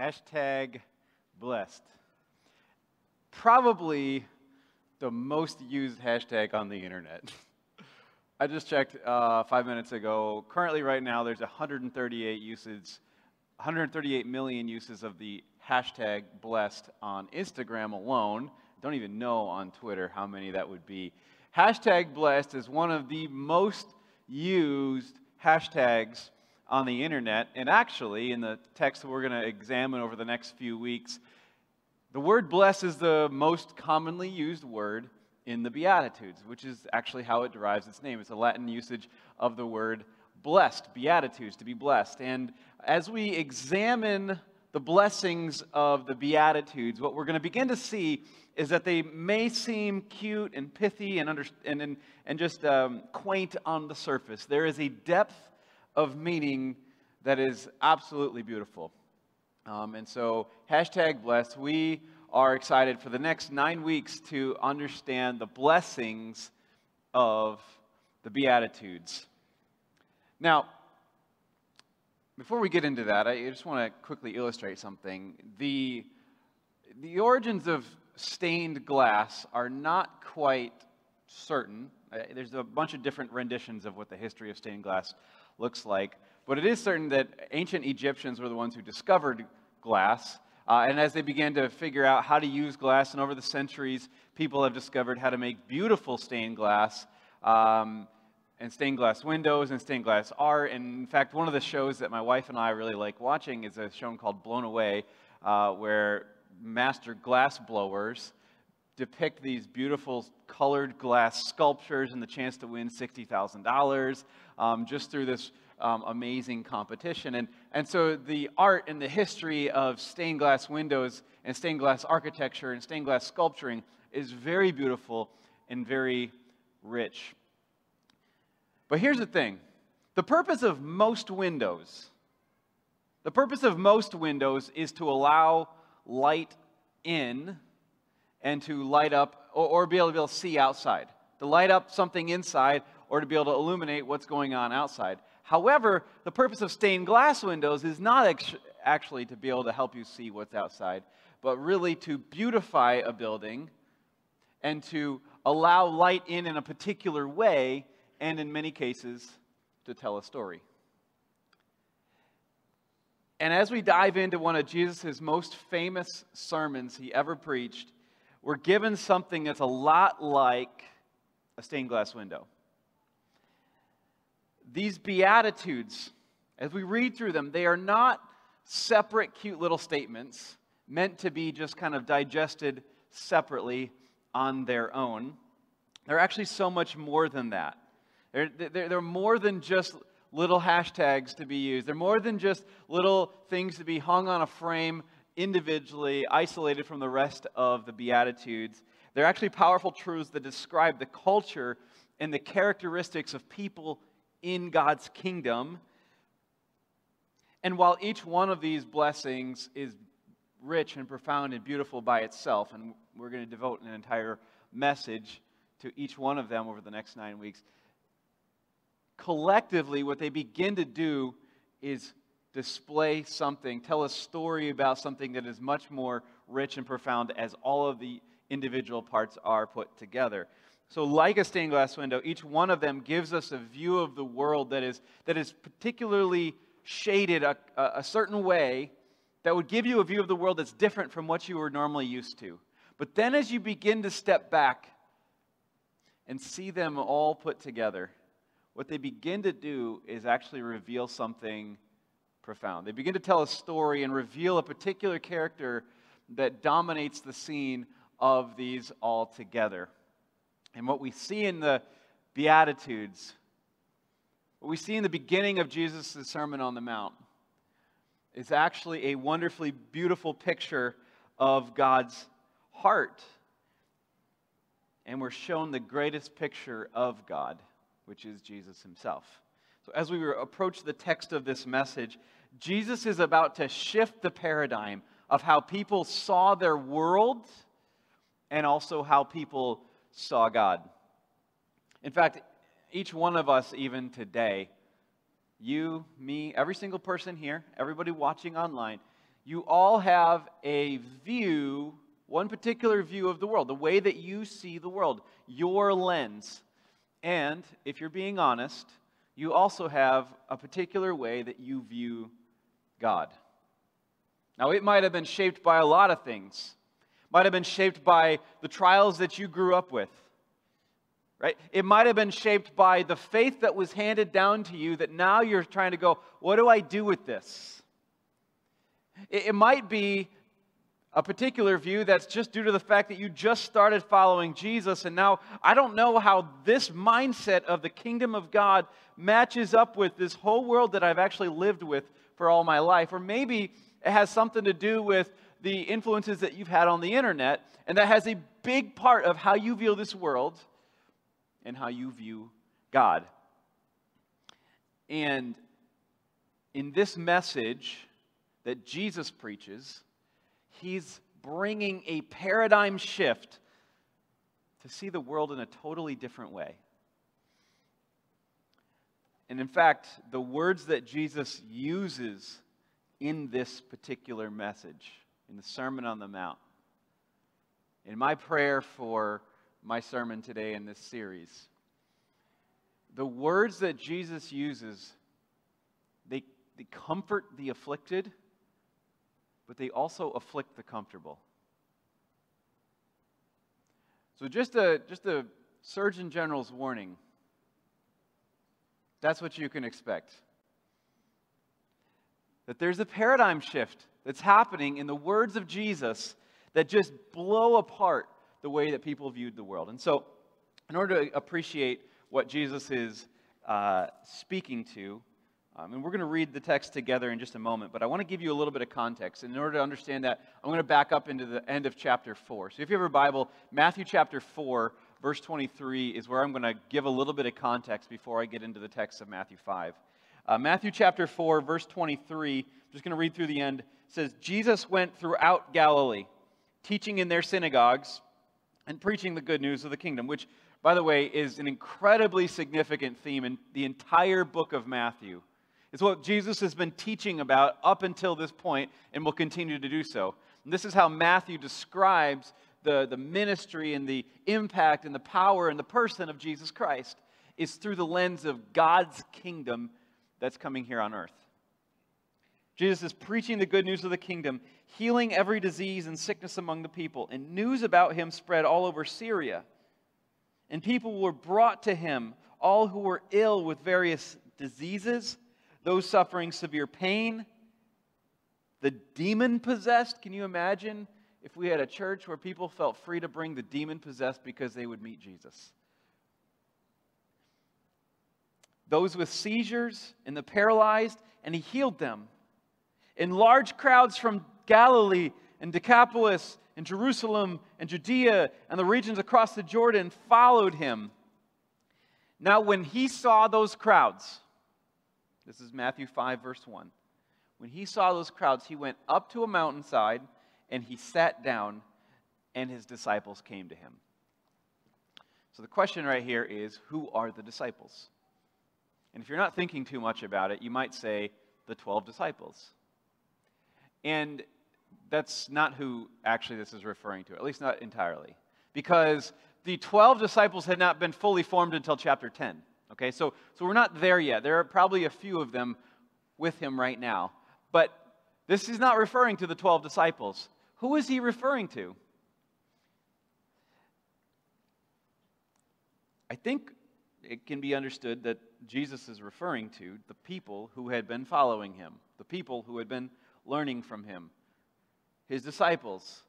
Hashtag blessed. Probably the most used hashtag on the internet. I just checked uh, five minutes ago. Currently, right now, there's 138 uses, 138 million uses of the hashtag blessed on Instagram alone. Don't even know on Twitter how many that would be. Hashtag blessed is one of the most used hashtags on the internet. And actually, in the text that we're going to examine over the next few weeks, the word bless is the most commonly used word in the Beatitudes, which is actually how it derives its name. It's a Latin usage of the word blessed, Beatitudes, to be blessed. And as we examine the blessings of the Beatitudes, what we're going to begin to see is that they may seem cute and pithy and, under, and, and, and just um, quaint on the surface. There is a depth of meaning that is absolutely beautiful. Um, and so, hashtag blessed, we are excited for the next nine weeks to understand the blessings of the Beatitudes. Now, before we get into that, I just want to quickly illustrate something. The, the origins of stained glass are not quite certain. Uh, there's a bunch of different renditions of what the history of stained glass looks like. But it is certain that ancient Egyptians were the ones who discovered glass. Uh, and as they began to figure out how to use glass, and over the centuries, people have discovered how to make beautiful stained glass. Um, and stained glass windows and stained glass art. And in fact, one of the shows that my wife and I really like watching is a show called Blown Away, uh, where master glass blowers depict these beautiful colored glass sculptures and the chance to win $60,000 um, just through this um, amazing competition. And, and so the art and the history of stained glass windows and stained glass architecture and stained glass sculpturing is very beautiful and very rich. But here's the thing the purpose of most windows, the purpose of most windows is to allow light in and to light up or, or be, able to be able to see outside, to light up something inside or to be able to illuminate what's going on outside. However, the purpose of stained glass windows is not actually to be able to help you see what's outside, but really to beautify a building and to allow light in in a particular way, and in many cases, to tell a story. And as we dive into one of Jesus' most famous sermons he ever preached, we're given something that's a lot like a stained glass window. These Beatitudes, as we read through them, they are not separate, cute little statements meant to be just kind of digested separately on their own. They're actually so much more than that. They're, they're, they're more than just little hashtags to be used. They're more than just little things to be hung on a frame individually, isolated from the rest of the Beatitudes. They're actually powerful truths that describe the culture and the characteristics of people in God's kingdom. And while each one of these blessings is rich and profound and beautiful by itself, and we're going to devote an entire message to each one of them over the next nine weeks, collectively, what they begin to do is display something, tell a story about something that is much more rich and profound as all of the individual parts are put together. So, like a stained glass window, each one of them gives us a view of the world that is, that is particularly shaded a, a certain way that would give you a view of the world that's different from what you were normally used to. But then, as you begin to step back and see them all put together, what they begin to do is actually reveal something profound. They begin to tell a story and reveal a particular character that dominates the scene of these all together. And what we see in the Beatitudes, what we see in the beginning of Jesus' Sermon on the Mount, is actually a wonderfully beautiful picture of God's heart. And we're shown the greatest picture of God, which is Jesus himself. As we approach the text of this message, Jesus is about to shift the paradigm of how people saw their world and also how people saw God. In fact, each one of us, even today, you, me, every single person here, everybody watching online, you all have a view, one particular view of the world, the way that you see the world, your lens. And if you're being honest, you also have a particular way that you view God. Now, it might have been shaped by a lot of things. Might have been shaped by the trials that you grew up with. Right? It might have been shaped by the faith that was handed down to you that now you're trying to go, what do I do with this? It, might be a particular view that's just due to the fact that you just started following Jesus, and now I don't know how this mindset of the kingdom of God matches up with this whole world that I've actually lived with for all my life. Or maybe it has something to do with the influences that you've had on the internet, and that has a big part of how you view this world and how you view God. And in this message that Jesus preaches, he's bringing a paradigm shift to see the world in a totally different way. And in fact, the words that Jesus uses in this particular message, in the Sermon on the Mount, in my prayer for my sermon today in this series. The words that Jesus uses, they, they comfort the afflicted, but they also afflict the comfortable. So just a, just a Surgeon General's warning. That's what you can expect. That there's a paradigm shift that's happening in the words of Jesus that just blow apart the way that people viewed the world. And so, in order to appreciate what Jesus is uh, speaking to, um, and we're going to read the text together in just a moment, but I want to give you a little bit of context. And in order to understand that, I'm going to back up into the end of chapter 4. So if you have a Bible, Matthew chapter 4, verse 23 is where I'm going to give a little bit of context before I get into the text of Matthew 5. Uh, Matthew chapter 4, verse 23, I'm just going to read through the end, says, Jesus went throughout Galilee, teaching in their synagogues and preaching the good news of the kingdom, which, by the way, is an incredibly significant theme in the entire book of Matthew. It's what Jesus has been teaching about up until this point and will continue to do so. And this is how Matthew describes the, the ministry and the impact and the power and the person of Jesus Christ is through the lens of God's kingdom that's coming here on earth. Jesus is preaching the good news of the kingdom, healing every disease and sickness among the people, and news about him spread all over Syria. And people were brought to him, all who were ill with various diseases, those suffering severe pain, the demon possessed. Can you imagine if we had a church where people felt free to bring the demon possessed because they would meet Jesus? Those with seizures and the paralyzed, and he healed them. And large crowds from Galilee and Decapolis and Jerusalem and Judea and the regions across the Jordan followed him. Now, when he saw those crowds, this is Matthew 5, verse 1. When he saw those crowds, he went up to a mountainside and he sat down, and his disciples came to him. So the question right here is who are the disciples? And if you're not thinking too much about it, you might say the 12 disciples. And that's not who actually this is referring to, at least not entirely. Because the 12 disciples had not been fully formed until chapter 10. Okay, so, so we're not there yet. There are probably a few of them with him right now. But this is not referring to the 12 disciples. Who is he referring to? I think it can be understood that Jesus is referring to the people who had been following him, the people who had been learning from him, his disciples,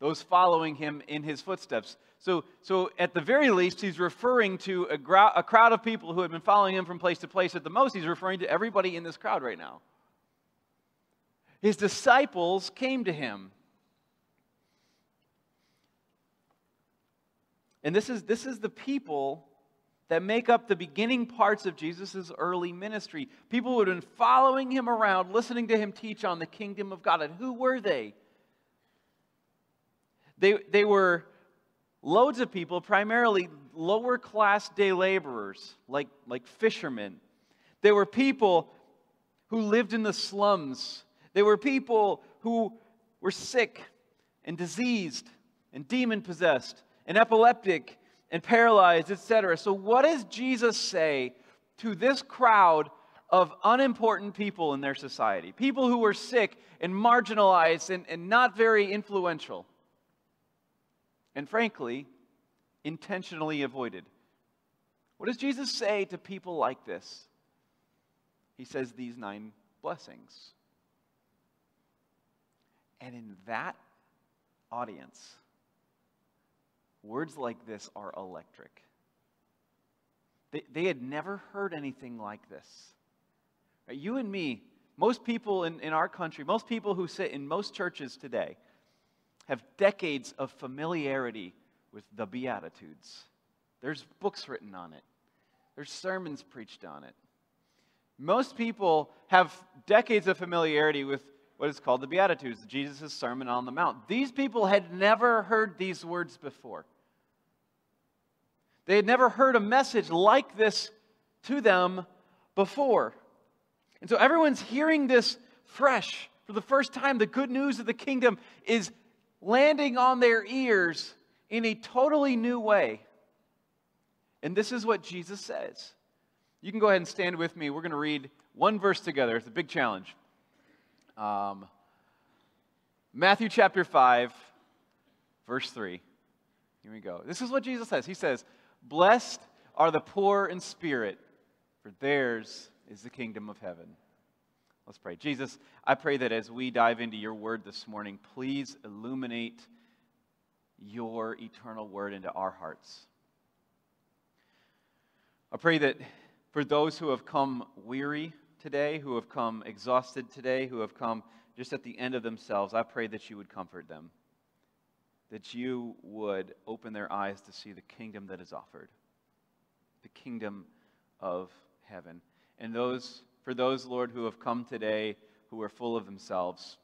those following him in his footsteps. So, so at the very least, he's referring to a, gra- a crowd of people who had been following him from place to place. At the most, he's referring to everybody in this crowd right now. His disciples came to him. And this is, this is the people that make up the beginning parts of Jesus' early ministry. People who had been following him around, listening to him teach on the kingdom of God. And who were they? They, they were loads of people, primarily lower class day laborers, like, like fishermen. They were people who lived in the slums. They were people who were sick and diseased and demon possessed and epileptic and paralyzed, etc. So, what does Jesus say to this crowd of unimportant people in their society? People who were sick and marginalized and, and not very influential. And frankly, intentionally avoided. What does Jesus say to people like this? He says these nine blessings. And in that audience, words like this are electric. They, they had never heard anything like this. You and me, most people in, in our country, most people who sit in most churches today, have decades of familiarity with the Beatitudes. There's books written on it, there's sermons preached on it. Most people have decades of familiarity with what is called the Beatitudes, Jesus' Sermon on the Mount. These people had never heard these words before. They had never heard a message like this to them before. And so everyone's hearing this fresh for the first time. The good news of the kingdom is landing on their ears in a totally new way. And this is what Jesus says. You can go ahead and stand with me. We're going to read one verse together. It's a big challenge. Um, Matthew chapter 5, verse 3. Here we go. This is what Jesus says. He says, Blessed are the poor in spirit, for theirs is the kingdom of heaven. Let's pray. Jesus, I pray that as we dive into your word this morning, please illuminate your eternal word into our hearts. I pray that for those who have come weary today, who have come exhausted today, who have come just at the end of themselves, I pray that you would comfort them, that you would open their eyes to see the kingdom that is offered, the kingdom of heaven. And those, for those, Lord, who have come today who are full of themselves,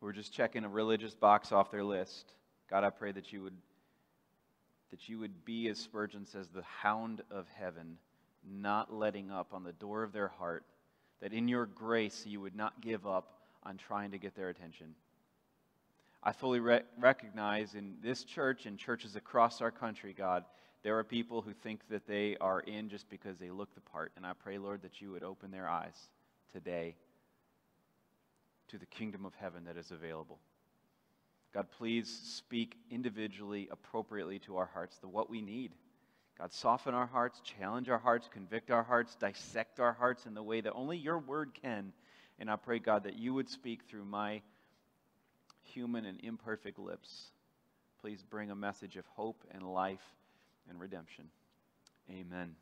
who are just checking a religious box off their list, God, I pray that you would that you would be, as Spurgeon says, the hound of heaven, not letting up on the door of their heart, that in your grace you would not give up on trying to get their attention. I fully re- recognize in this church and churches across our country, God, there are people who think that they are in just because they look the part. And I pray, Lord, that you would open their eyes today to the kingdom of heaven that is available. God, please speak individually, appropriately to our hearts, the what we need. God, soften our hearts, challenge our hearts, convict our hearts, dissect our hearts in the way that only your word can. And I pray, God, that you would speak through my human and imperfect lips. Please bring a message of hope and life and redemption. Amen.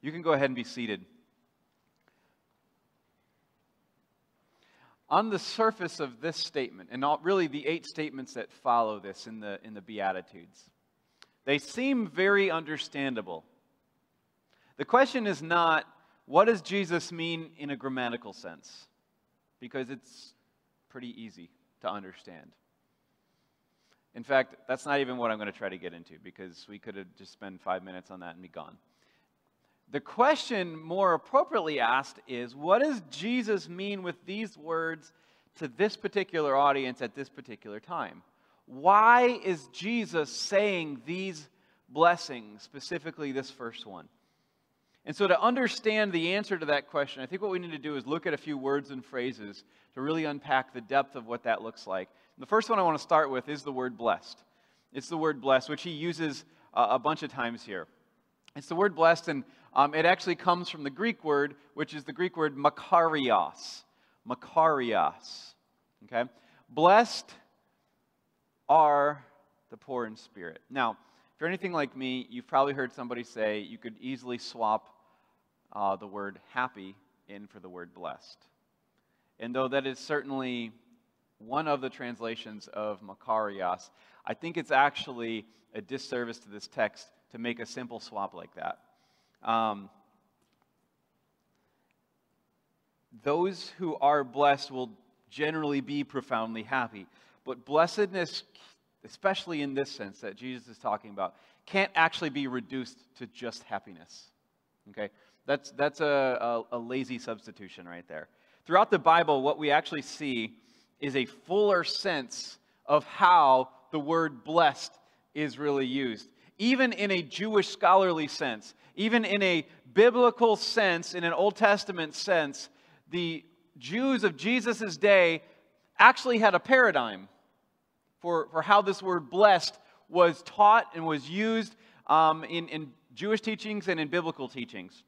You can go ahead and be seated. on the surface of this statement, and all, really the eight statements that follow this in the, in the Beatitudes, they seem very understandable. The question is not, what does Jesus mean in a grammatical sense? Because it's pretty easy to understand. In fact, that's not even what I'm going to try to get into because we could have just spent five minutes on that and be gone. The question more appropriately asked is what does Jesus mean with these words to this particular audience at this particular time? Why is Jesus saying these blessings, specifically this first one? And so, to understand the answer to that question, I think what we need to do is look at a few words and phrases to really unpack the depth of what that looks like. The first one I want to start with is the word blessed. It's the word blessed, which he uses uh, a bunch of times here. It's the word blessed, and um, it actually comes from the Greek word, which is the Greek word makarios. Makarios. Okay? Blessed are the poor in spirit. Now, if you're anything like me, you've probably heard somebody say you could easily swap uh, the word happy in for the word blessed. And though that is certainly one of the translations of Makarios, I think it's actually a disservice to this text to make a simple swap like that. Um, those who are blessed will generally be profoundly happy. But blessedness, especially in this sense that Jesus is talking about, can't actually be reduced to just happiness. Okay? That's, that's a, a, a lazy substitution right there. Throughout the Bible, what we actually see is a fuller sense of how the word blessed is really used. Even in a Jewish scholarly sense, even in a biblical sense, in an Old Testament sense, the Jews of Jesus' day actually had a paradigm for, for how this word blessed was taught and was used um, in, in Jewish teachings and in biblical teachings.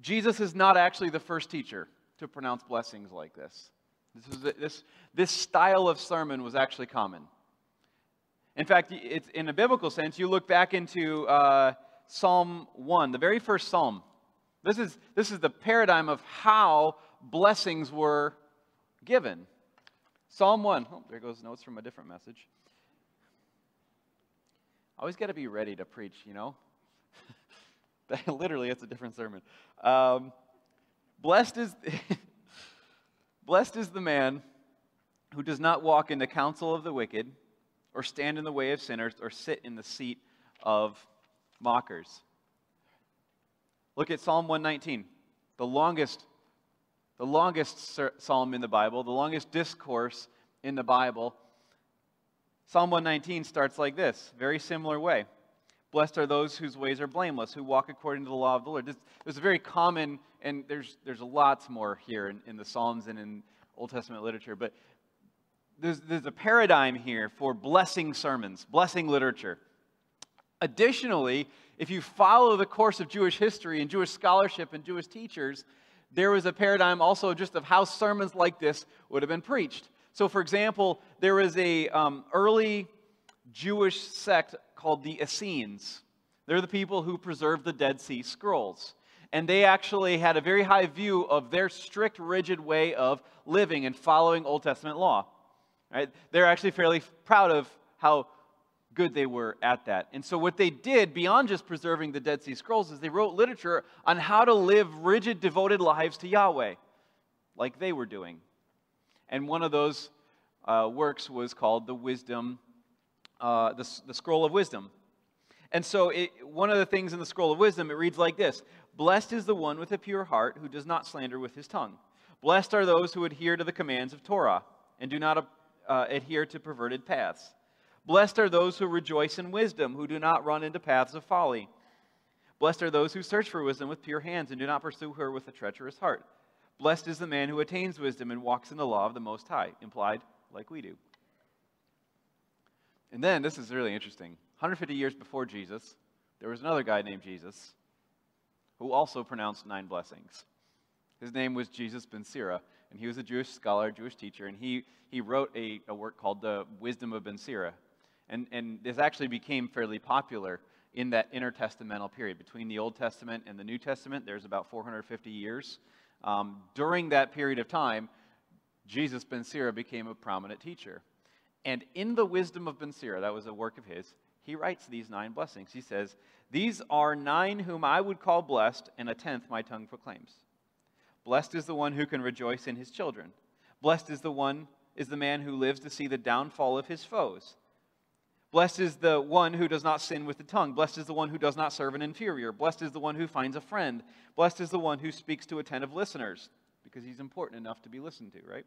Jesus is not actually the first teacher to pronounce blessings like this. This, is, this, this style of sermon was actually common. In fact, it's, in a biblical sense, you look back into uh, Psalm 1, the very first psalm. This is, this is the paradigm of how blessings were given. Psalm 1. Oh, there goes notes from a different message. Always got to be ready to preach, you know? Literally, it's a different sermon. Um, blessed is blessed is the man who does not walk in the counsel of the wicked, or stand in the way of sinners, or sit in the seat of mockers. Look at Psalm 119, the longest, the longest psalm in the Bible, the longest discourse in the Bible. Psalm 119 starts like this, very similar way. Blessed are those whose ways are blameless, who walk according to the law of the Lord. Is a very common, and there's, there's lots more here in, in the Psalms and in Old Testament literature, but there's, there's a paradigm here for blessing sermons, blessing literature. Additionally, if you follow the course of Jewish history and Jewish scholarship and Jewish teachers, there was a paradigm also just of how sermons like this would have been preached. So, for example, there was a um, early Jewish sect called the Essenes. They're the people who preserved the Dead Sea Scrolls. And they actually had a very high view of their strict, rigid way of living and following Old Testament law. Right? They're actually fairly proud of how good they were at that. And so, what they did, beyond just preserving the Dead Sea Scrolls, is they wrote literature on how to live rigid, devoted lives to Yahweh, like they were doing. And one of those uh, works was called the Wisdom uh, the, the scroll of wisdom. And so, it, one of the things in the scroll of wisdom, it reads like this Blessed is the one with a pure heart who does not slander with his tongue. Blessed are those who adhere to the commands of Torah and do not uh, adhere to perverted paths. Blessed are those who rejoice in wisdom, who do not run into paths of folly. Blessed are those who search for wisdom with pure hands and do not pursue her with a treacherous heart. Blessed is the man who attains wisdom and walks in the law of the Most High, implied like we do. And then, this is really interesting 150 years before Jesus, there was another guy named Jesus who also pronounced nine blessings. His name was Jesus ben Sira, and he was a Jewish scholar, Jewish teacher, and he, he wrote a, a work called The Wisdom of Ben Sira. And, and this actually became fairly popular in that intertestamental period. Between the Old Testament and the New Testament, there's about 450 years. Um, during that period of time, Jesus ben Sira became a prominent teacher. And in the wisdom of Ben Sira, that was a work of his, he writes these nine blessings. He says, These are nine whom I would call blessed, and a tenth my tongue proclaims. Blessed is the one who can rejoice in his children. Blessed is the one is the man who lives to see the downfall of his foes. Blessed is the one who does not sin with the tongue. Blessed is the one who does not serve an inferior. Blessed is the one who finds a friend. Blessed is the one who speaks to attentive listeners, because he's important enough to be listened to, right?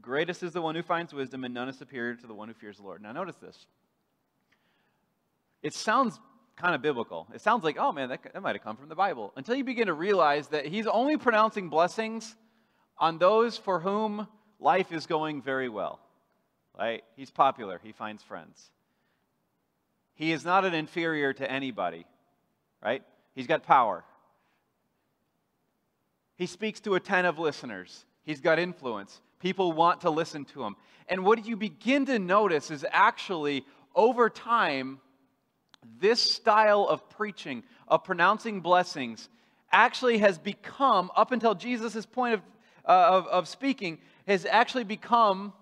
Greatest is the one who finds wisdom, and none is superior to the one who fears the Lord. Now, notice this. It sounds kind of biblical. It sounds like, oh man, that, that might have come from the Bible. Until you begin to realize that he's only pronouncing blessings on those for whom life is going very well. Right? He's popular, he finds friends. He is not an inferior to anybody, right? He's got power. He speaks to attentive listeners. He's got influence. People want to listen to him. And what you begin to notice is actually, over time, this style of preaching, of pronouncing blessings, actually has become, up until Jesus' point of, uh, of, of speaking, has actually become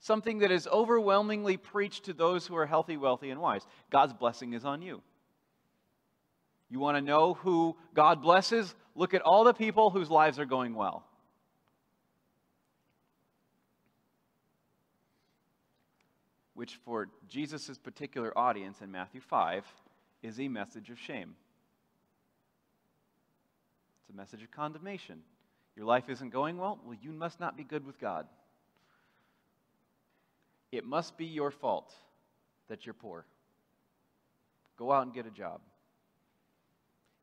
something that is overwhelmingly preached to those who are healthy, wealthy, and wise. God's blessing is on you. You want to know who God blesses? Look at all the people whose lives are going well. Which for Jesus' particular audience in Matthew 5 is a message of shame. It's a message of condemnation. Your life isn't going well? Well, you must not be good with God. It must be your fault that you're poor. Go out and get a job.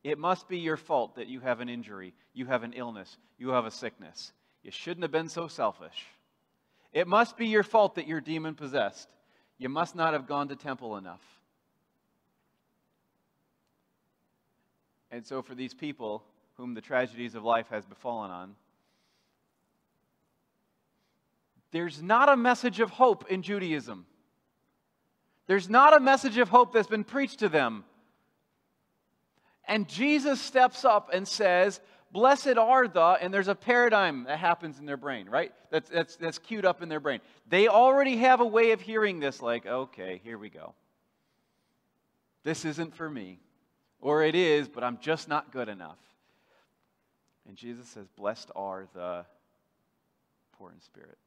It must be your fault that you have an injury, you have an illness, you have a sickness. You shouldn't have been so selfish. It must be your fault that you're demon possessed. You must not have gone to temple enough. And so, for these people whom the tragedies of life has befallen on, there's not a message of hope in Judaism. There's not a message of hope that's been preached to them. And Jesus steps up and says, Blessed are the, and there's a paradigm that happens in their brain, right? That's, that's, that's queued up in their brain. They already have a way of hearing this, like, okay, here we go. This isn't for me. Or it is, but I'm just not good enough. And Jesus says, Blessed are the poor in spirit.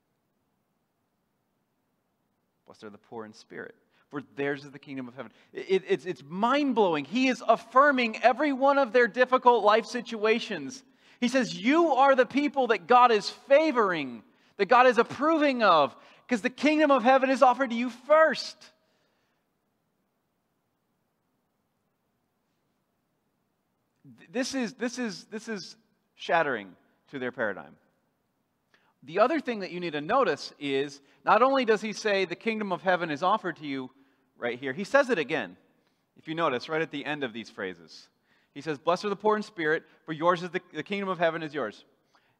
Blessed are the poor in spirit, for theirs is the kingdom of heaven. It, it's it's mind blowing. He is affirming every one of their difficult life situations. He says, You are the people that God is favoring, that God is approving of, because the kingdom of heaven is offered to you first. This is, this is, this is shattering to their paradigm. The other thing that you need to notice is not only does he say the kingdom of heaven is offered to you right here, he says it again. If you notice, right at the end of these phrases, he says, Blessed are the poor in spirit, for yours is the, the kingdom of heaven is yours.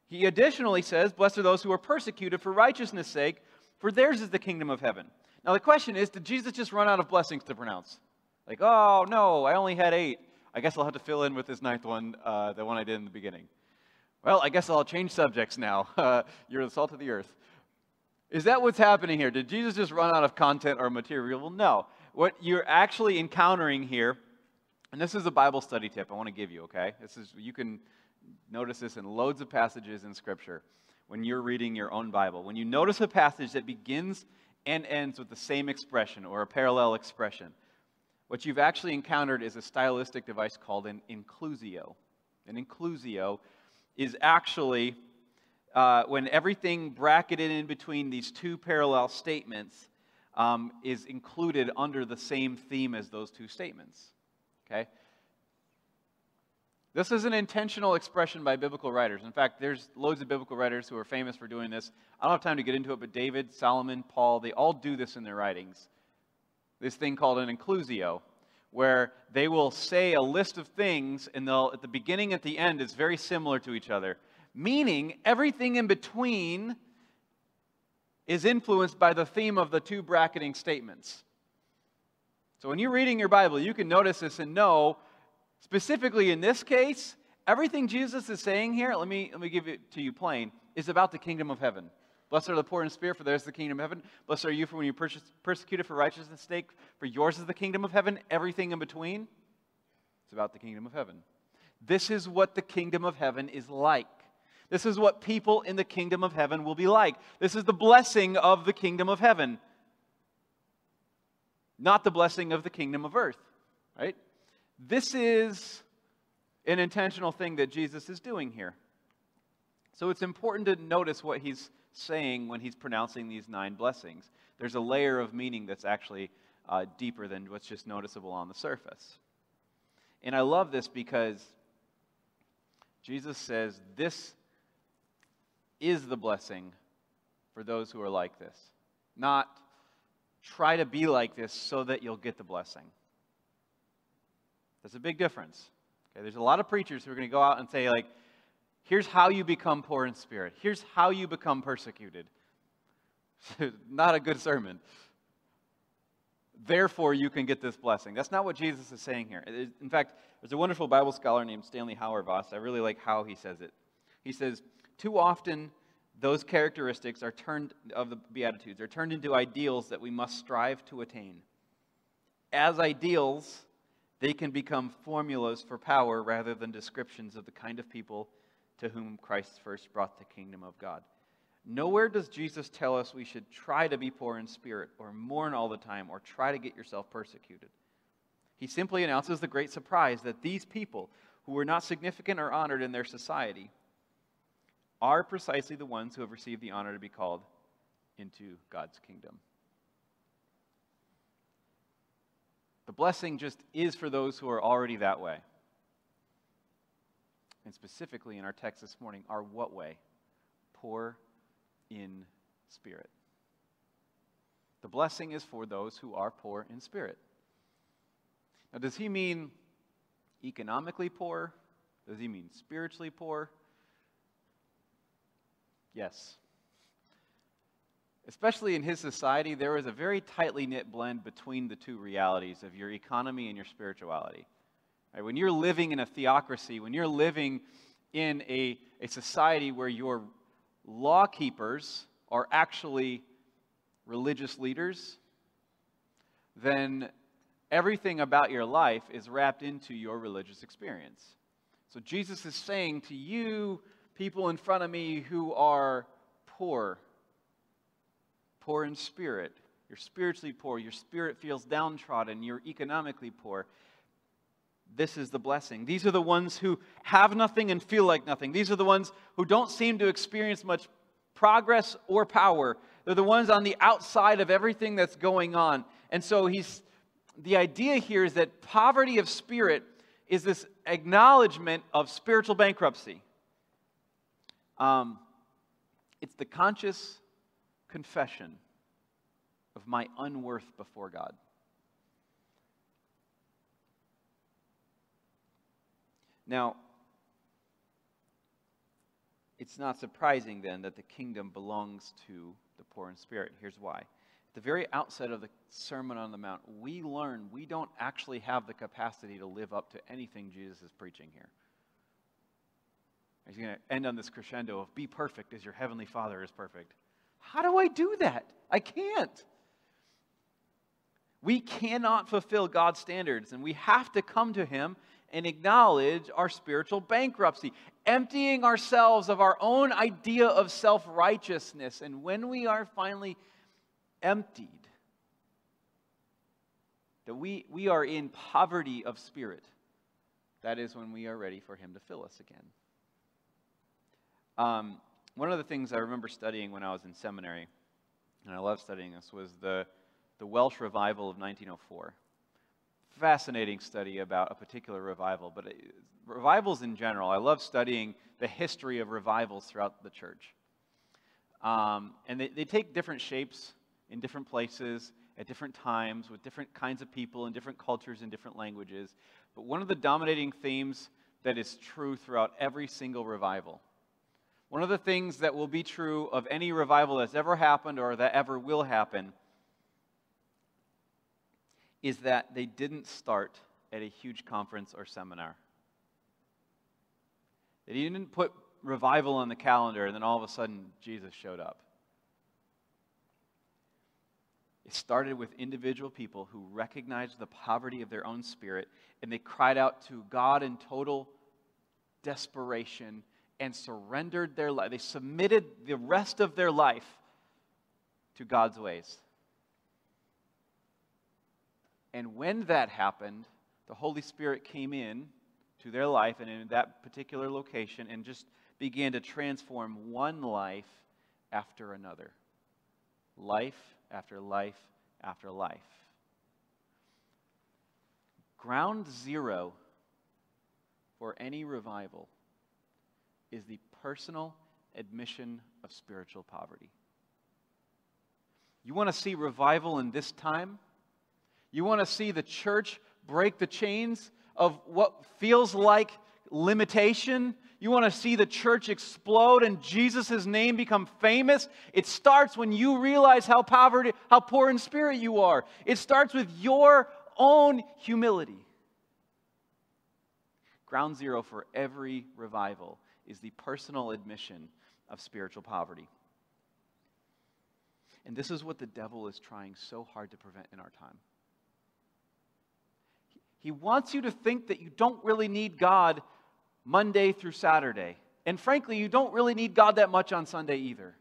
He additionally says, Blessed are those who are persecuted for righteousness' sake, for theirs is the kingdom of heaven. Now, the question is, did Jesus just run out of blessings to pronounce? Like, oh, no, I only had eight. I guess I'll have to fill in with this ninth one, uh, the one I did in the beginning. Well, I guess I'll change subjects now. Uh, you're the salt of the earth. Is that what's happening here? Did Jesus just run out of content or material? Well, no. What you're actually encountering here, and this is a Bible study tip I want to give you, okay? This is you can notice this in loads of passages in Scripture when you're reading your own Bible. When you notice a passage that begins and ends with the same expression or a parallel expression, what you've actually encountered is a stylistic device called an inclusio. An inclusio is actually uh, when everything bracketed in between these two parallel statements um, is included under the same theme as those two statements. Okay? This is an intentional expression by biblical writers. In fact, there's loads of biblical writers who are famous for doing this. I don't have time to get into it, but David, Solomon, Paul, they all do this in their writings this thing called an inclusio, where they will say a list of things, and they'll, at the beginning at the end, is very similar to each other. Meaning, everything in between is influenced by the theme of the two bracketing statements. So when you're reading your Bible, you can notice this and know, specifically in this case, everything Jesus is saying here, let me, let me give it to you plain, is about the kingdom of heaven. Blessed are the poor in spirit, for theirs is the kingdom of heaven. Blessed are you for when you're persecuted for righteousness' sake, for yours is the kingdom of heaven. Everything in between, it's about the kingdom of heaven. This is what the kingdom of heaven is like. This is what people in the kingdom of heaven will be like. This is the blessing of the kingdom of heaven, not the blessing of the kingdom of earth, right? This is an intentional thing that Jesus is doing here. So it's important to notice what he's saying when he's pronouncing these nine blessings. There's a layer of meaning that's actually uh, deeper than what's just noticeable on the surface. And I love this because Jesus says, This is the blessing for those who are like this. Not try to be like this so that you'll get the blessing. That's a big difference. Okay, there's a lot of preachers who are going to go out and say, like, Here's how you become poor in spirit. Here's how you become persecuted. not a good sermon. Therefore, you can get this blessing. That's not what Jesus is saying here. In fact, there's a wonderful Bible scholar named Stanley Hauerwas. I really like how he says it. He says, Too often, those characteristics are turned, of the Beatitudes, are turned into ideals that we must strive to attain. As ideals, they can become formulas for power rather than descriptions of the kind of people to whom Christ first brought the kingdom of God. Nowhere does Jesus tell us we should try to be poor in spirit or mourn all the time or try to get yourself persecuted. He simply announces the great surprise that these people, who were not significant or honored in their society, are precisely the ones who have received the honor to be called into God's kingdom. The blessing just is for those who are already that way. And specifically in our text this morning, are what way? Poor in spirit. The blessing is for those who are poor in spirit. Now, does he mean economically poor? Does he mean spiritually poor? Yes. Especially in his society, there was a very tightly knit blend between the two realities of your economy and your spirituality. Right? When you're living in a theocracy, when you're living in a, a society where your law keepers are actually religious leaders, then everything about your life is wrapped into your religious experience. So Jesus is saying to you, people in front of me who are poor, poor in spirit, you're spiritually poor, your spirit feels downtrodden, you're economically poor. This is the blessing. These are the ones who have nothing and feel like nothing. These are the ones who don't seem to experience much progress or power. They're the ones on the outside of everything that's going on. And so he's the idea here is that poverty of spirit is this acknowledgement of spiritual bankruptcy. Um, it's the conscious confession of my unworth before God. Now, it's not surprising then that the kingdom belongs to the poor in spirit. Here's why. At the very outset of the Sermon on the Mount, we learn we don't actually have the capacity to live up to anything Jesus is preaching here. He's going to end on this crescendo of be perfect as your heavenly Father is perfect. How do I do that? I can't. We cannot fulfill God's standards, and we have to come to Him and acknowledge our spiritual bankruptcy, emptying ourselves of our own idea of self righteousness. And when we are finally emptied, that we, we are in poverty of spirit, that is when we are ready for Him to fill us again. Um, one of the things I remember studying when I was in seminary, and I love studying this, was the, the Welsh revival of 1904 fascinating study about a particular revival, but it, revivals in general, I love studying the history of revivals throughout the church. Um, and they, they take different shapes in different places at different times with different kinds of people and different cultures and different languages. But one of the dominating themes that is true throughout every single revival, one of the things that will be true of any revival that's ever happened or that ever will happen is that they didn't start at a huge conference or seminar. They didn't put revival on the calendar and then all of a sudden Jesus showed up. It started with individual people who recognized the poverty of their own spirit and they cried out to God in total desperation and surrendered their life. They submitted the rest of their life to God's ways. And when that happened, the Holy Spirit came in to their life and in that particular location and just began to transform one life after another. Life after life after life. Ground zero for any revival is the personal admission of spiritual poverty. You want to see revival in this time? You want to see the church break the chains of what feels like limitation? You want to see the church explode and Jesus' name become famous? It starts when you realize how poverty, how poor in spirit you are. It starts with your own humility. Ground zero for every revival is the personal admission of spiritual poverty. And this is what the devil is trying so hard to prevent in our time. He wants you to think that you don't really need God Monday through Saturday. And frankly, you don't really need God that much on Sunday either.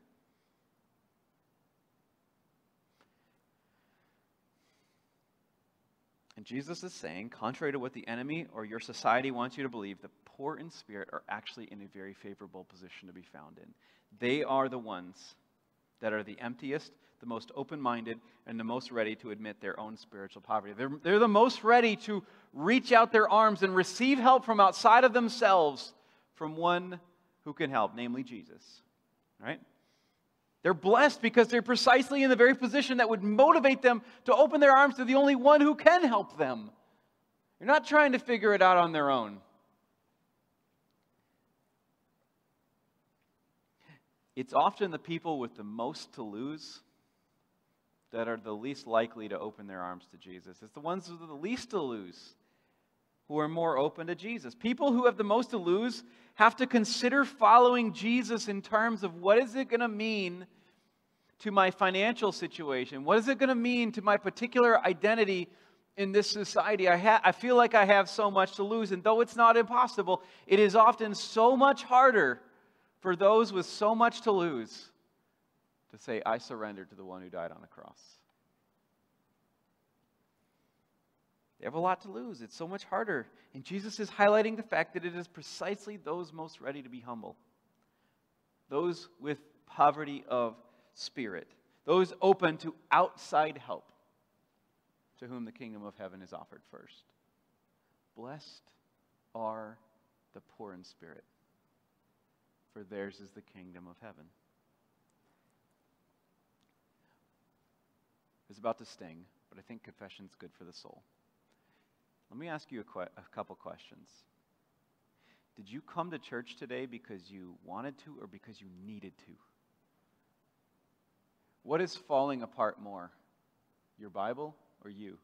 Jesus is saying, contrary to what the enemy or your society wants you to believe, the poor in spirit are actually in a very favorable position to be found in. They are the ones that are the emptiest, the most open minded, and the most ready to admit their own spiritual poverty. They're, they're the most ready to reach out their arms and receive help from outside of themselves from one who can help, namely Jesus. Right? They're blessed because they're precisely in the very position that would motivate them to open their arms to the only one who can help them. They're not trying to figure it out on their own. It's often the people with the most to lose that are the least likely to open their arms to Jesus. It's the ones with the least to lose who are more open to Jesus. People who have the most to lose have to consider following Jesus in terms of what is it going to mean to my financial situation? What is it going to mean to my particular identity in this society? I, ha- I feel like I have so much to lose, and though it's not impossible, it is often so much harder for those with so much to lose to say, I surrender to the one who died on the cross. They have a lot to lose. It's so much harder. And Jesus is highlighting the fact that it is precisely those most ready to be humble, those with poverty of spirit, those open to outside help, to whom the kingdom of heaven is offered first. Blessed are the poor in spirit, for theirs is the kingdom of heaven. It's about to sting, but I think confession's good for the soul. Let me ask you a, que- a couple questions. Did you come to church today because you wanted to or because you needed to? What is falling apart more, your Bible or you?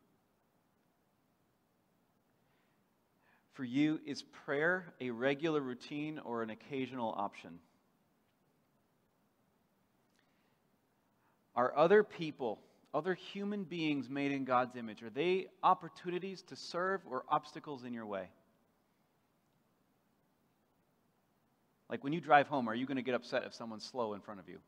For you, is prayer a regular routine or an occasional option? Are other people other human beings made in God's image? Are they opportunities to serve or obstacles in your way? Like when you drive home, are you going to get upset if someone's slow in front of you?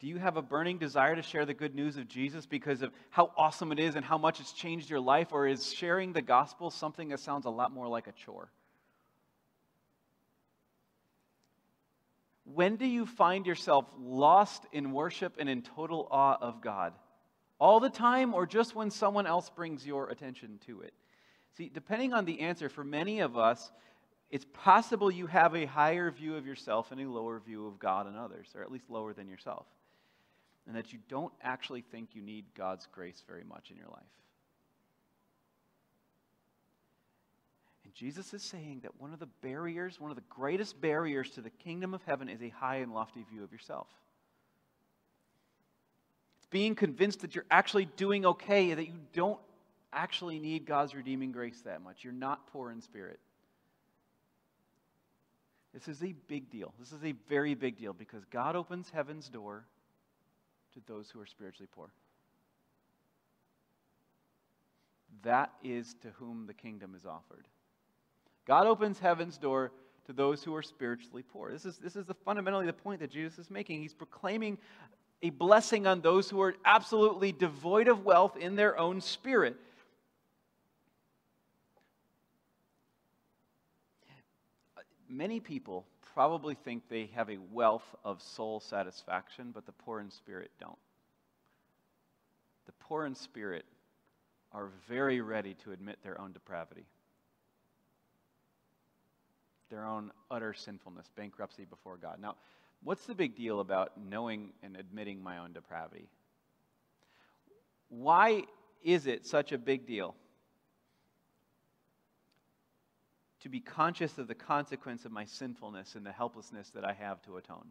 Do you have a burning desire to share the good news of Jesus because of how awesome it is and how much it's changed your life? Or is sharing the gospel something that sounds a lot more like a chore? When do you find yourself lost in worship and in total awe of God? All the time, or just when someone else brings your attention to it? See, depending on the answer, for many of us, it's possible you have a higher view of yourself and a lower view of God and others, or at least lower than yourself. And that you don't actually think you need God's grace very much in your life. And Jesus is saying that one of the barriers, one of the greatest barriers to the kingdom of heaven is a high and lofty view of yourself. It's being convinced that you're actually doing okay, that you don't actually need God's redeeming grace that much. You're not poor in spirit. This is a big deal. This is a very big deal because God opens heaven's door to those who are spiritually poor. That is to whom the kingdom is offered. God opens heaven's door to those who are spiritually poor. This is, this is the, fundamentally the point that Jesus is making. He's proclaiming a blessing on those who are absolutely devoid of wealth in their own spirit. Many people probably think they have a wealth of soul satisfaction, but the poor in spirit don't. The poor in spirit are very ready to admit their own depravity their own utter sinfulness, bankruptcy before God. Now, what's the big deal about knowing and admitting my own depravity? Why is it such a big deal to be conscious of the consequence of my sinfulness and the helplessness that I have to atone?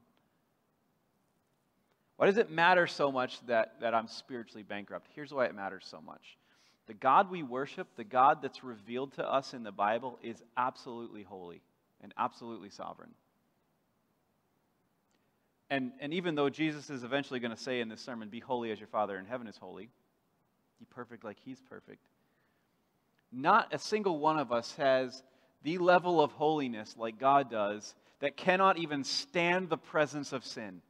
Why does it matter so much that, that I'm spiritually bankrupt? Here's why it matters so much. The God we worship, the God that's revealed to us in the Bible, is absolutely holy and absolutely sovereign. And, and even though Jesus is eventually going to say in this sermon, Be holy as your Father in heaven is holy, be perfect like he's perfect, not a single one of us has the level of holiness like God does that cannot even stand the presence of sin.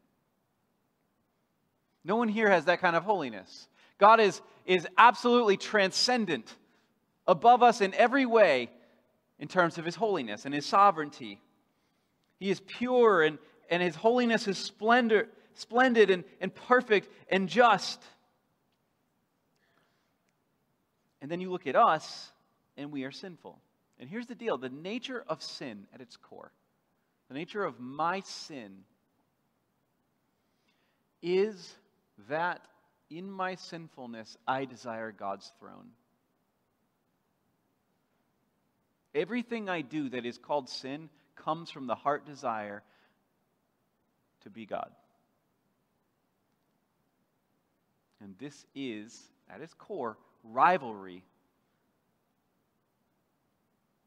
No one here has that kind of holiness. God is, is absolutely transcendent, above us in every way in terms of his holiness and his sovereignty. He is pure, and, and his holiness is splendor, splendid and, and perfect and just. And then you look at us, and we are sinful. And here's the deal the nature of sin at its core, the nature of my sin is that in my sinfulness I desire God's throne. Everything I do that is called sin comes from the heart desire to be God. And this is, at its core, rivalry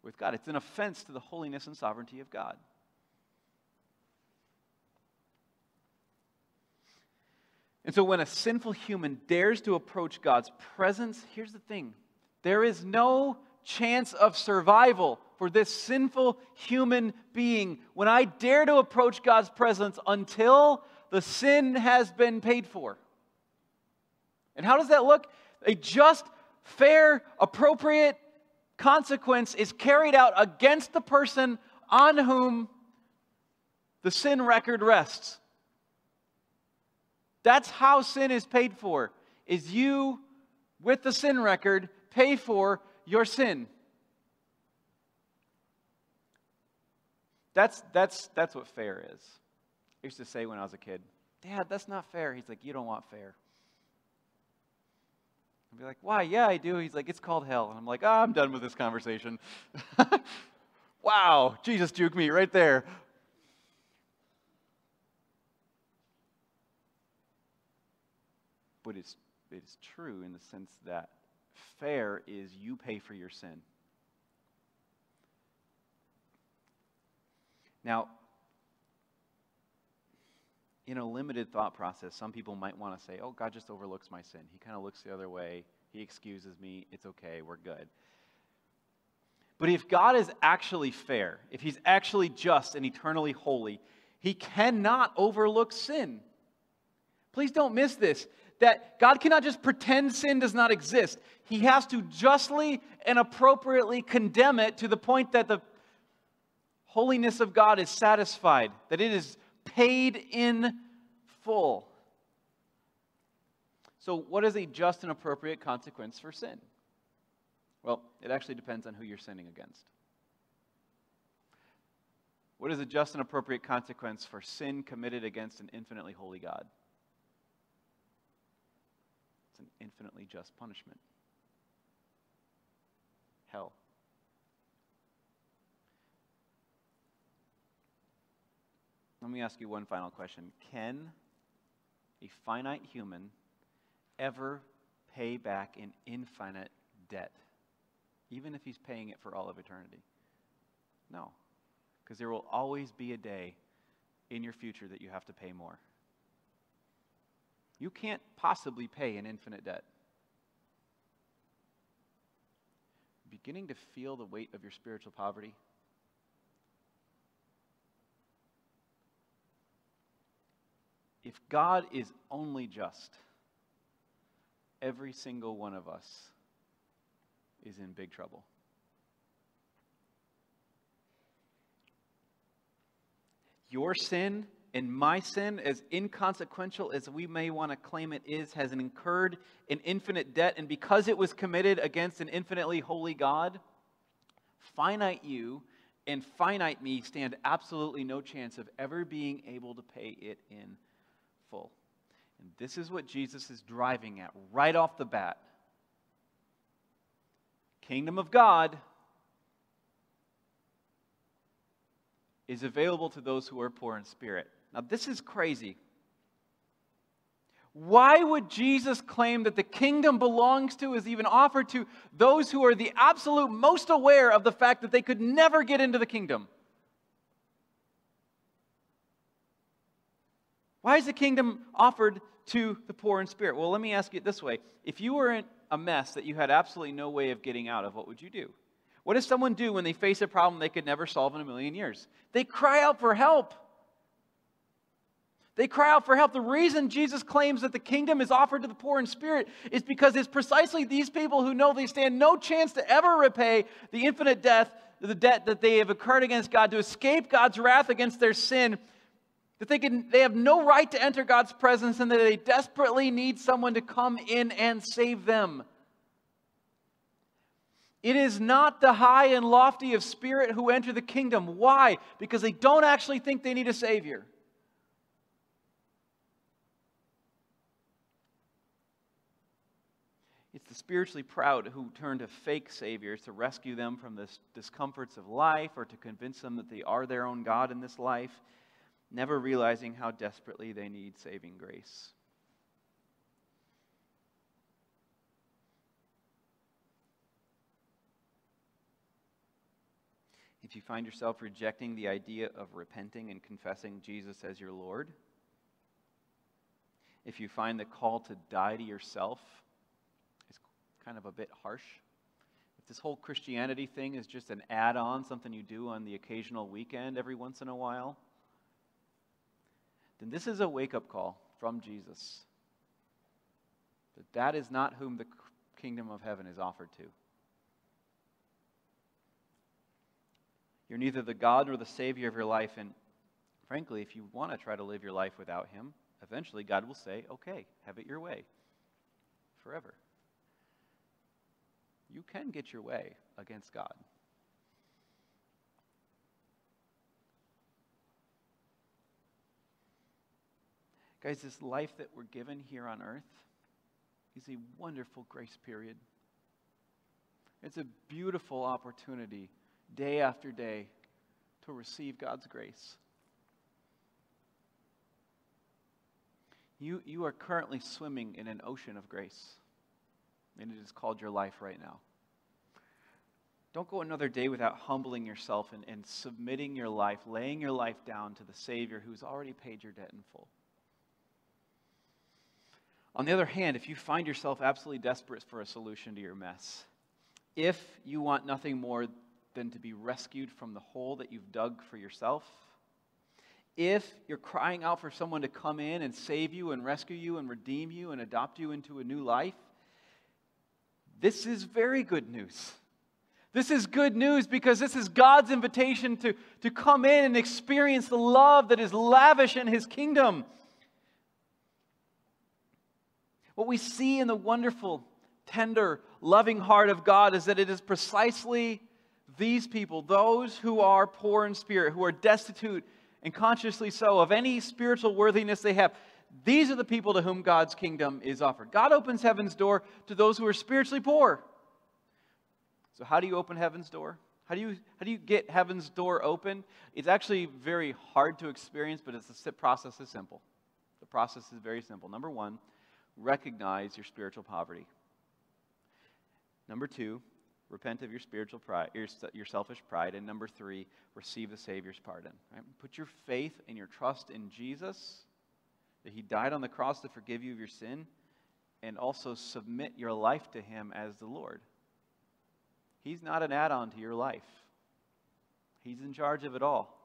with God. It's an offense to the holiness and sovereignty of God. And so when a sinful human dares to approach God's presence, here's the thing there is no chance of survival for this sinful human being when I dare to approach God's presence until the sin has been paid for. And how does that look? A just, fair, appropriate consequence is carried out against the person on whom the sin record rests. That's how sin is paid for. Is you with the sin record pay for your sin. That's, that's, that's what fair is. I used to say when I was a kid, Dad, that's not fair. He's like, You don't want fair. I'd be like, Why? Yeah, I do. He's like, It's called hell. And I'm like, oh, I'm done with this conversation. wow, Jesus juked me right there. But it's, it's true in the sense that fair is you pay for your sin. Now, in a limited thought process, some people might want to say, oh, God just overlooks my sin. He kind of looks the other way. He excuses me. It's okay. We're good. But if God is actually fair, if He's actually just and eternally holy, He cannot overlook sin. Please don't miss this that God cannot just pretend sin does not exist. He has to justly and appropriately condemn it to the point that the holiness of God is satisfied, that it is paid in full. So, what is a just and appropriate consequence for sin? Well, it actually depends on who you're sinning against. What is a just and appropriate consequence for sin committed against an infinitely holy God? An infinitely just punishment hell. Let me ask you one final question. Can a finite human ever pay back an infinite debt, even if he's paying it for all of eternity? No, because there will always be a day in your future that you have to pay more. You can't possibly pay an infinite debt. Beginning to feel the weight of your spiritual poverty? If God is only just, every single one of us is in big trouble. Your sin and my sin, as inconsequential as we may want to claim it is, has incurred an infinite debt. And because it was committed against an infinitely holy God, finite you and finite me stand absolutely no chance of ever being able to pay it in full. And this is what Jesus is driving at right off the bat. Kingdom of God is available to those who are poor in spirit. Now, this is crazy. Why would Jesus claim that the kingdom belongs to, is even offered to those who are the absolute most aware of the fact that they could never get into the kingdom? Why is the kingdom offered to the poor in spirit? Well, let me ask you it this way. If you were in a mess that you had absolutely no way of getting out of, what would you do? What does someone do when they face a problem they could never solve in a million years? They cry out for help. They cry out for help. The reason Jesus claims that the kingdom is offered to the poor in spirit is because it's precisely these people who know they stand no chance to ever repay the infinite death, the debt that they have incurred against God, to escape God's wrath against their sin, that they, can, they have no right to enter God's presence and that they desperately need someone to come in and save them. It is not the high and lofty of spirit who enter the kingdom. Why? Because they don't actually think they need a Savior. It's the spiritually proud who turn to fake saviors to rescue them from the discomforts of life or to convince them that they are their own God in this life, never realizing how desperately they need saving grace. If you find yourself rejecting the idea of repenting and confessing Jesus as your Lord, if you find the call to die to yourself kind of a bit harsh. If this whole Christianity thing is just an add on, something you do on the occasional weekend every once in a while, then this is a wake up call from Jesus. That that is not whom the kingdom of heaven is offered to. You're neither the God nor the Savior of your life, and frankly, if you want to try to live your life without Him, eventually God will say, okay, have it your way forever you can get your way against God. Guys, this life that we're given here on earth is a wonderful grace period. It's a beautiful opportunity day after day to receive God's grace. You, you are currently swimming in an ocean of grace and it is called your life right now. Don't go another day without humbling yourself and, and submitting your life, laying your life down to the Savior who's already paid your debt in full. On the other hand, if you find yourself absolutely desperate for a solution to your mess, if you want nothing more than to be rescued from the hole that you've dug for yourself, if you're crying out for someone to come in and save you and rescue you and redeem you and adopt you into a new life, this is very good news. This is good news because this is God's invitation to, to come in and experience the love that is lavish in His kingdom. What we see in the wonderful, tender, loving heart of God is that it is precisely these people, those who are poor in spirit, who are destitute and consciously so of any spiritual worthiness they have, these are the people to whom God's kingdom is offered. God opens heaven's door to those who are spiritually poor. So, how do you open heaven's door? How do you, how do you get heaven's door open? It's actually very hard to experience, but it's the process is simple. The process is very simple. Number one, recognize your spiritual poverty. Number two, repent of your spiritual pride, your, your selfish pride. And number three, receive the Savior's pardon. Right? Put your faith and your trust in Jesus that He died on the cross to forgive you of your sin, and also submit your life to Him as the Lord. He's not an add on to your life, He's in charge of it all.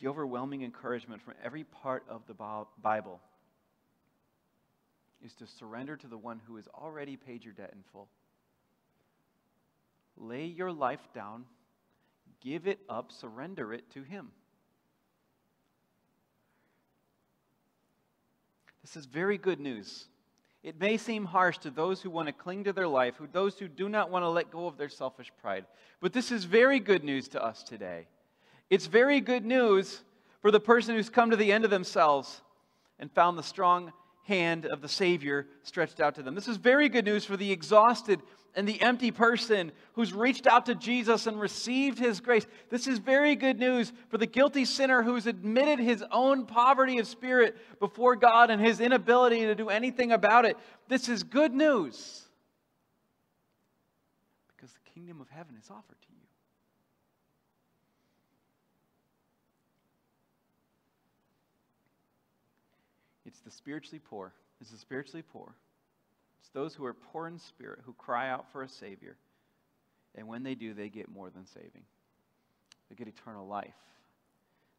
The overwhelming encouragement from every part of the Bible is to surrender to the one who has already paid your debt in full. Lay your life down, give it up, surrender it to Him. This is very good news. It may seem harsh to those who want to cling to their life, who, those who do not want to let go of their selfish pride. But this is very good news to us today. It's very good news for the person who's come to the end of themselves and found the strong hand of the Savior stretched out to them. This is very good news for the exhausted and the empty person who's reached out to Jesus and received his grace. This is very good news for the guilty sinner who's admitted his own poverty of spirit before God and his inability to do anything about it. This is good news because the kingdom of heaven is offered to you. It's the spiritually poor. It's the spiritually poor it's those who are poor in spirit who cry out for a Savior. And when they do, they get more than saving. They get eternal life.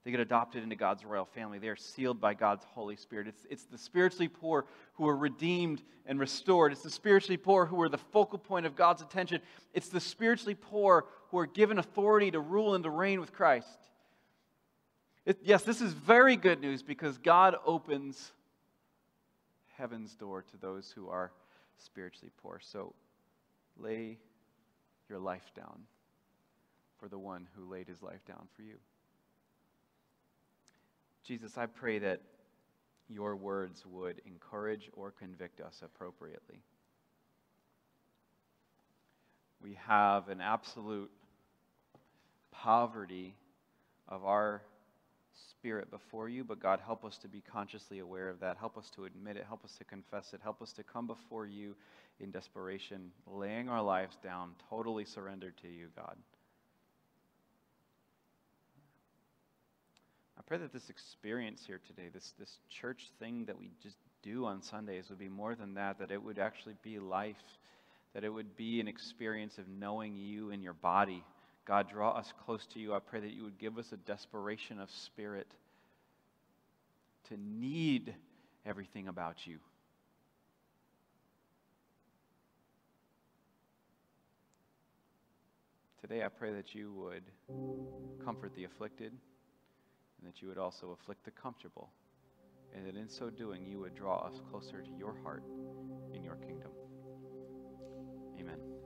They get adopted into God's royal family. They are sealed by God's Holy Spirit. It's, it's the spiritually poor who are redeemed and restored. It's the spiritually poor who are the focal point of God's attention. It's the spiritually poor who are given authority to rule and to reign with Christ. It, yes, this is very good news because God opens heaven's door to those who are spiritually poor. So lay your life down for the one who laid his life down for you. Jesus, I pray that your words would encourage or convict us appropriately. We have an absolute poverty of our spirit before you, but God, help us to be consciously aware of that. Help us to admit it. Help us to confess it. Help us to come before you in desperation, laying our lives down, totally surrendered to you, God. I pray that this experience here today, this, this church thing that we just do on Sundays, would be more than that, that it would actually be life, that it would be an experience of knowing you in your body God, draw us close to you. I pray that you would give us a desperation of spirit to need everything about you. Today, I pray that you would comfort the afflicted and that you would also afflict the comfortable, and that in so doing, you would draw us closer to your heart in your kingdom. Amen.